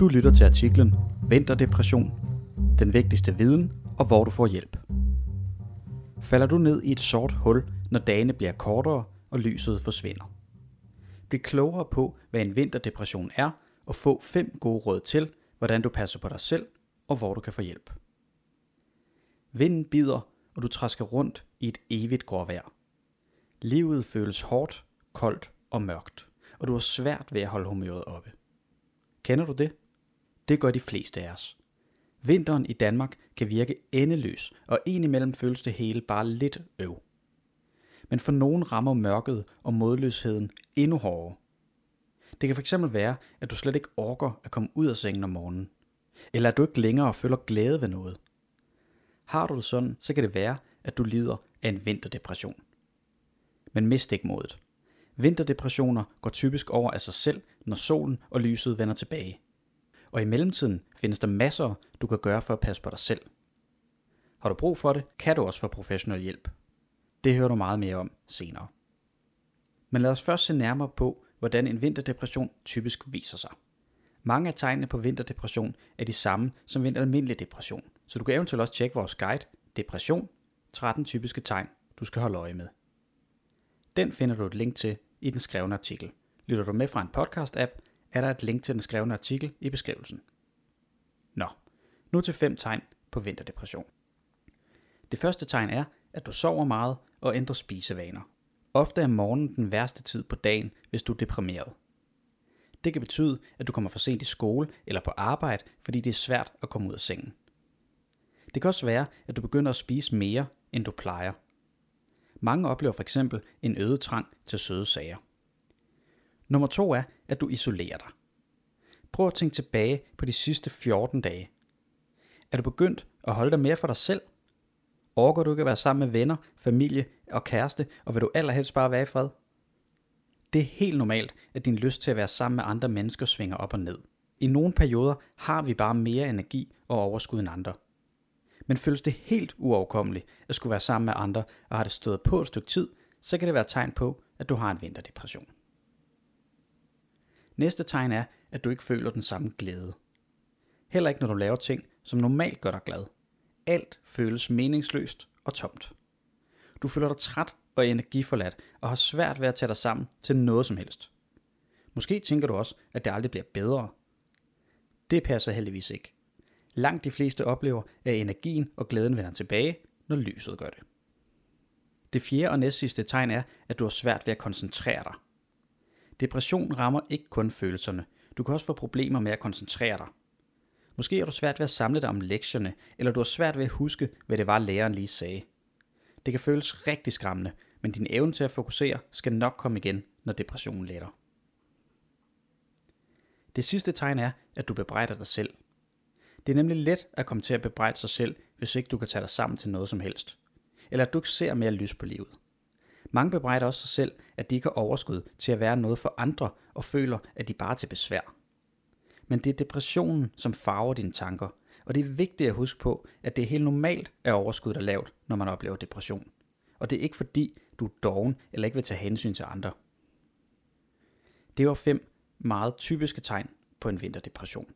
Du lytter til artiklen Vinterdepression. Den vigtigste viden og hvor du får hjælp. Falder du ned i et sort hul, når dagene bliver kortere og lyset forsvinder? Bliv klogere på, hvad en vinterdepression er, og få fem gode råd til, hvordan du passer på dig selv og hvor du kan få hjælp. Vinden bider, og du træsker rundt i et evigt gråvejr. Livet føles hårdt, koldt og mørkt, og du har svært ved at holde humøret oppe. Kender du det? Det gør de fleste af os. Vinteren i Danmark kan virke endeløs, og indimellem føles det hele bare lidt øv. Men for nogen rammer mørket og modløsheden endnu hårdere. Det kan fx være, at du slet ikke orker at komme ud af sengen om morgenen, eller at du ikke længere føler glæde ved noget. Har du det sådan, så kan det være, at du lider af en vinterdepression. Men mist ikke modet. Vinterdepressioner går typisk over af sig selv, når solen og lyset vender tilbage. Og i mellemtiden findes der masser, du kan gøre for at passe på dig selv. Har du brug for det, kan du også få professionel hjælp. Det hører du meget mere om senere. Men lad os først se nærmere på, hvordan en vinterdepression typisk viser sig. Mange af tegnene på vinterdepression er de samme som ved en almindelig depression, så du kan eventuelt også tjekke vores guide Depression, 13 typiske tegn, du skal holde øje med. Den finder du et link til i den skrevne artikel. Lytter du med fra en podcast-app, er der et link til den skrevne artikel i beskrivelsen. Nå, nu til fem tegn på vinterdepression. Det første tegn er, at du sover meget og ændrer spisevaner. Ofte er morgenen den værste tid på dagen, hvis du er deprimeret. Det kan betyde, at du kommer for sent i skole eller på arbejde, fordi det er svært at komme ud af sengen. Det kan også være, at du begynder at spise mere, end du plejer. Mange oplever for eksempel en øget trang til søde sager. Nummer to er, at du isolerer dig. Prøv at tænke tilbage på de sidste 14 dage. Er du begyndt at holde dig mere for dig selv? Overgår du ikke at være sammen med venner, familie og kæreste, og vil du allerhelst bare være i fred? Det er helt normalt, at din lyst til at være sammen med andre mennesker svinger op og ned. I nogle perioder har vi bare mere energi og overskud end andre. Men føles det helt uoverkommeligt at skulle være sammen med andre, og har det stået på et stykke tid, så kan det være tegn på, at du har en vinterdepression. Næste tegn er, at du ikke føler den samme glæde. Heller ikke når du laver ting, som normalt gør dig glad. Alt føles meningsløst og tomt. Du føler dig træt og energiforladt og har svært ved at tage dig sammen til noget som helst. Måske tænker du også, at det aldrig bliver bedre. Det passer heldigvis ikke. Langt de fleste oplever, at energien og glæden vender tilbage, når lyset gør det. Det fjerde og næstsidste tegn er, at du har svært ved at koncentrere dig. Depression rammer ikke kun følelserne. Du kan også få problemer med at koncentrere dig. Måske har du svært ved at samle dig om lektierne, eller du har svært ved at huske, hvad det var, læreren lige sagde. Det kan føles rigtig skræmmende, men din evne til at fokusere skal nok komme igen, når depressionen letter. Det sidste tegn er, at du bebrejder dig selv. Det er nemlig let at komme til at bebrejde sig selv, hvis ikke du kan tage dig sammen til noget som helst. Eller at du ikke ser mere lys på livet. Mange bebrejder også sig selv, at de ikke har overskud til at være noget for andre og føler, at de bare er til besvær. Men det er depressionen, som farver dine tanker, og det er vigtigt at huske på, at det er helt normalt, at overskuddet er lavt, når man oplever depression. Og det er ikke fordi, du er doven eller ikke vil tage hensyn til andre. Det var fem meget typiske tegn på en vinterdepression.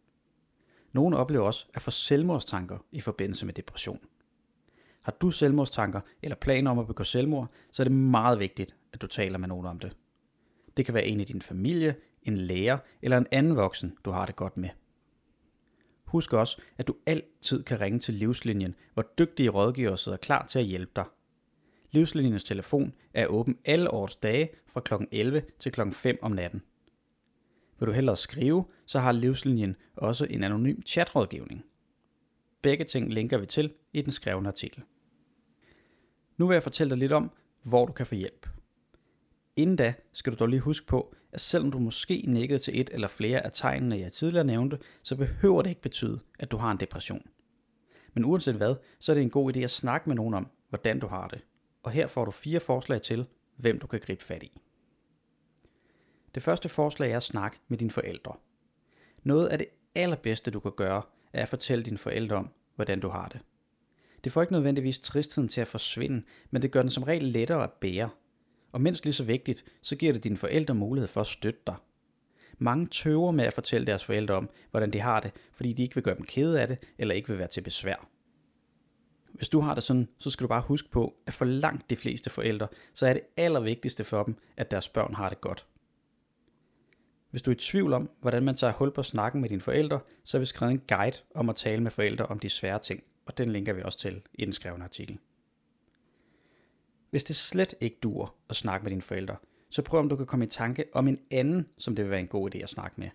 Nogle oplever også at få selvmordstanker i forbindelse med depression. Har du selvmordstanker eller planer om at begå selvmord, så er det meget vigtigt, at du taler med nogen om det. Det kan være en i din familie, en lærer eller en anden voksen, du har det godt med. Husk også, at du altid kan ringe til Livslinjen, hvor dygtige rådgivere sidder klar til at hjælpe dig. Livslinjens telefon er åben alle årets dage fra kl. 11 til kl. 5 om natten. Vil du hellere skrive, så har Livslinjen også en anonym chatrådgivning. Begge ting linker vi til i den skrevne artikel. Nu vil jeg fortælle dig lidt om, hvor du kan få hjælp. Inden da skal du dog lige huske på, at selvom du måske nikkede til et eller flere af tegnene, jeg tidligere nævnte, så behøver det ikke betyde, at du har en depression. Men uanset hvad, så er det en god idé at snakke med nogen om, hvordan du har det. Og her får du fire forslag til, hvem du kan gribe fat i. Det første forslag er at snakke med dine forældre. Noget af det allerbedste, du kan gøre, er at fortælle dine forældre om, hvordan du har det. Det får ikke nødvendigvis tristheden til at forsvinde, men det gør den som regel lettere at bære. Og mindst lige så vigtigt, så giver det dine forældre mulighed for at støtte dig. Mange tøver med at fortælle deres forældre om, hvordan de har det, fordi de ikke vil gøre dem kede af det, eller ikke vil være til besvær. Hvis du har det sådan, så skal du bare huske på, at for langt de fleste forældre, så er det allervigtigste for dem, at deres børn har det godt. Hvis du er i tvivl om, hvordan man tager hul på snakken med dine forældre, så har vi skrevet en guide om at tale med forældre om de svære ting, og den linker vi også til i den skrevne artikel. Hvis det slet ikke dur at snakke med dine forældre, så prøv om du kan komme i tanke om en anden, som det vil være en god idé at snakke med.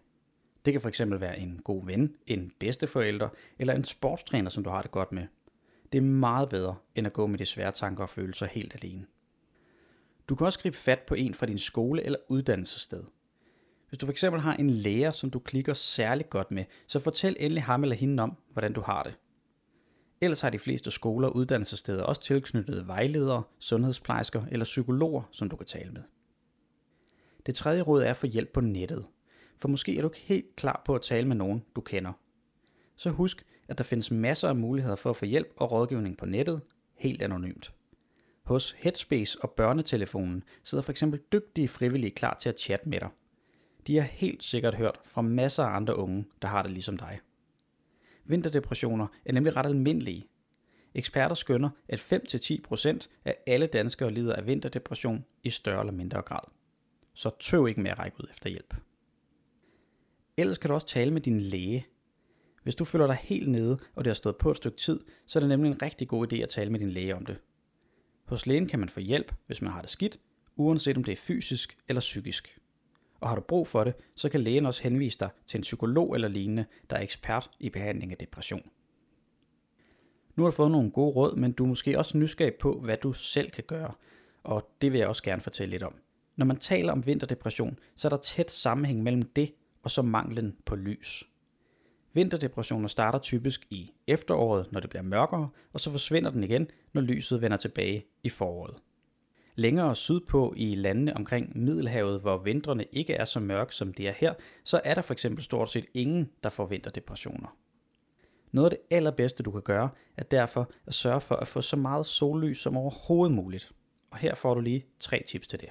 Det kan fx være en god ven, en bedsteforælder eller en sportstræner, som du har det godt med. Det er meget bedre, end at gå med de svære tanker og følelser helt alene. Du kan også gribe fat på en fra din skole eller uddannelsessted. Hvis du fx har en lærer, som du klikker særligt godt med, så fortæl endelig ham eller hende om, hvordan du har det. Ellers har de fleste skoler og uddannelsessteder også tilknyttede vejledere, sundhedsplejersker eller psykologer, som du kan tale med. Det tredje råd er at få hjælp på nettet. For måske er du ikke helt klar på at tale med nogen, du kender. Så husk, at der findes masser af muligheder for at få hjælp og rådgivning på nettet, helt anonymt. Hos Headspace og Børnetelefonen sidder for eksempel dygtige frivillige klar til at chatte med dig. De har helt sikkert hørt fra masser af andre unge, der har det ligesom dig. Vinterdepressioner er nemlig ret almindelige. Eksperter skønner, at 5-10% af alle danskere lider af vinterdepression i større eller mindre grad. Så tøv ikke med at række ud efter hjælp. Ellers kan du også tale med din læge. Hvis du føler dig helt nede, og det har stået på et stykke tid, så er det nemlig en rigtig god idé at tale med din læge om det. Hos lægen kan man få hjælp, hvis man har det skidt, uanset om det er fysisk eller psykisk. Og har du brug for det, så kan lægen også henvise dig til en psykolog eller lignende, der er ekspert i behandling af depression. Nu har du fået nogle gode råd, men du er måske også nysgerrig på, hvad du selv kan gøre, og det vil jeg også gerne fortælle lidt om. Når man taler om vinterdepression, så er der tæt sammenhæng mellem det og så manglen på lys. Vinterdepressioner starter typisk i efteråret, når det bliver mørkere, og så forsvinder den igen, når lyset vender tilbage i foråret. Længere sydpå i landene omkring Middelhavet, hvor vintrene ikke er så mørke som det er her, så er der for eksempel stort set ingen, der får vinterdepressioner. Noget af det allerbedste, du kan gøre, er derfor at sørge for at få så meget sollys som overhovedet muligt. Og her får du lige tre tips til det.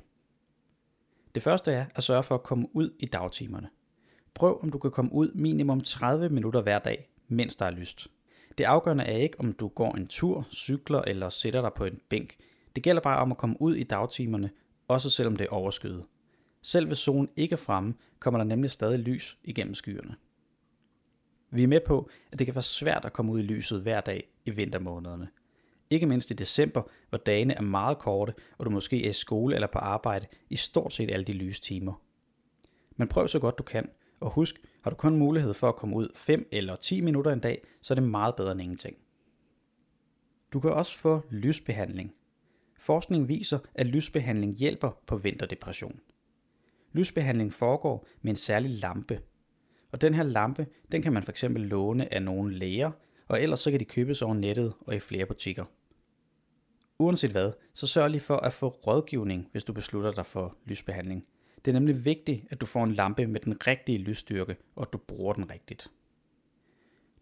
Det første er at sørge for at komme ud i dagtimerne. Prøv om du kan komme ud minimum 30 minutter hver dag, mens der er lyst. Det afgørende er ikke, om du går en tur, cykler eller sætter dig på en bænk. Det gælder bare om at komme ud i dagtimerne, også selvom det er overskyet. Selv hvis solen ikke er fremme, kommer der nemlig stadig lys igennem skyerne. Vi er med på, at det kan være svært at komme ud i lyset hver dag i vintermånederne. Ikke mindst i december, hvor dagene er meget korte, og du måske er i skole eller på arbejde i stort set alle de lyse timer. Men prøv så godt du kan, og husk, har du kun mulighed for at komme ud 5 eller 10 minutter en dag, så er det meget bedre end ingenting. Du kan også få lysbehandling. Forskning viser, at lysbehandling hjælper på vinterdepression. Lysbehandling foregår med en særlig lampe. Og den her lampe, den kan man fx låne af nogle læger, og ellers så kan de købes over nettet og i flere butikker. Uanset hvad, så sørg lige for at få rådgivning, hvis du beslutter dig for lysbehandling. Det er nemlig vigtigt, at du får en lampe med den rigtige lysstyrke, og at du bruger den rigtigt.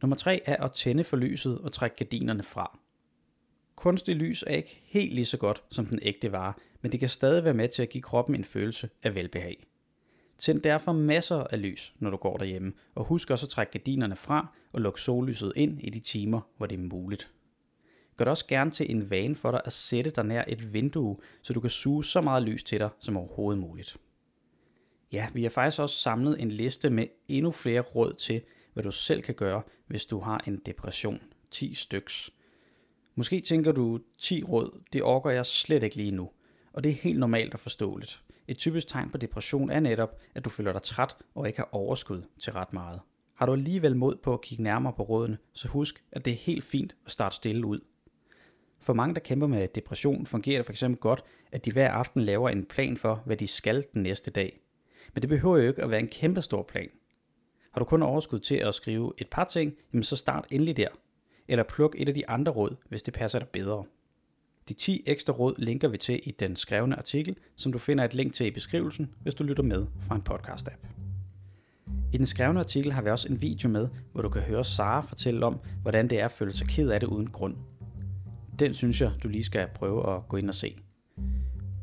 Nummer 3 er at tænde for lyset og trække gardinerne fra. Kunstig lys er ikke helt lige så godt som den ægte vare, men det kan stadig være med til at give kroppen en følelse af velbehag. Tænd derfor masser af lys, når du går derhjemme, og husk også at trække gardinerne fra og lukke sollyset ind i de timer, hvor det er muligt. Gør det også gerne til en vane for dig at sætte dig nær et vindue, så du kan suge så meget lys til dig som overhovedet muligt. Ja, vi har faktisk også samlet en liste med endnu flere råd til, hvad du selv kan gøre, hvis du har en depression. 10 styks. Måske tænker du, 10 råd, det orker jeg slet ikke lige nu. Og det er helt normalt og forståeligt. Et typisk tegn på depression er netop, at du føler dig træt og ikke har overskud til ret meget. Har du alligevel mod på at kigge nærmere på rådene, så husk, at det er helt fint at starte stille ud. For mange, der kæmper med depression, fungerer det fx godt, at de hver aften laver en plan for, hvad de skal den næste dag. Men det behøver jo ikke at være en kæmpe stor plan. Har du kun overskud til at skrive et par ting, jamen så start endelig der. Eller pluk et af de andre råd, hvis det passer dig bedre. De 10 ekstra råd linker vi til i den skrevne artikel, som du finder et link til i beskrivelsen, hvis du lytter med fra en podcast-app. I den skrevne artikel har vi også en video med, hvor du kan høre Sara fortælle om, hvordan det er at føle sig ked af det uden grund. Den synes jeg, du lige skal prøve at gå ind og se.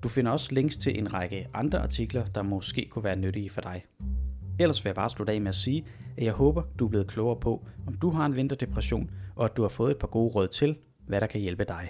Du finder også links til en række andre artikler, der måske kunne være nyttige for dig. Ellers vil jeg bare slutte af med at sige, at jeg håber, du er blevet klogere på, om du har en vinterdepression, og at du har fået et par gode råd til, hvad der kan hjælpe dig.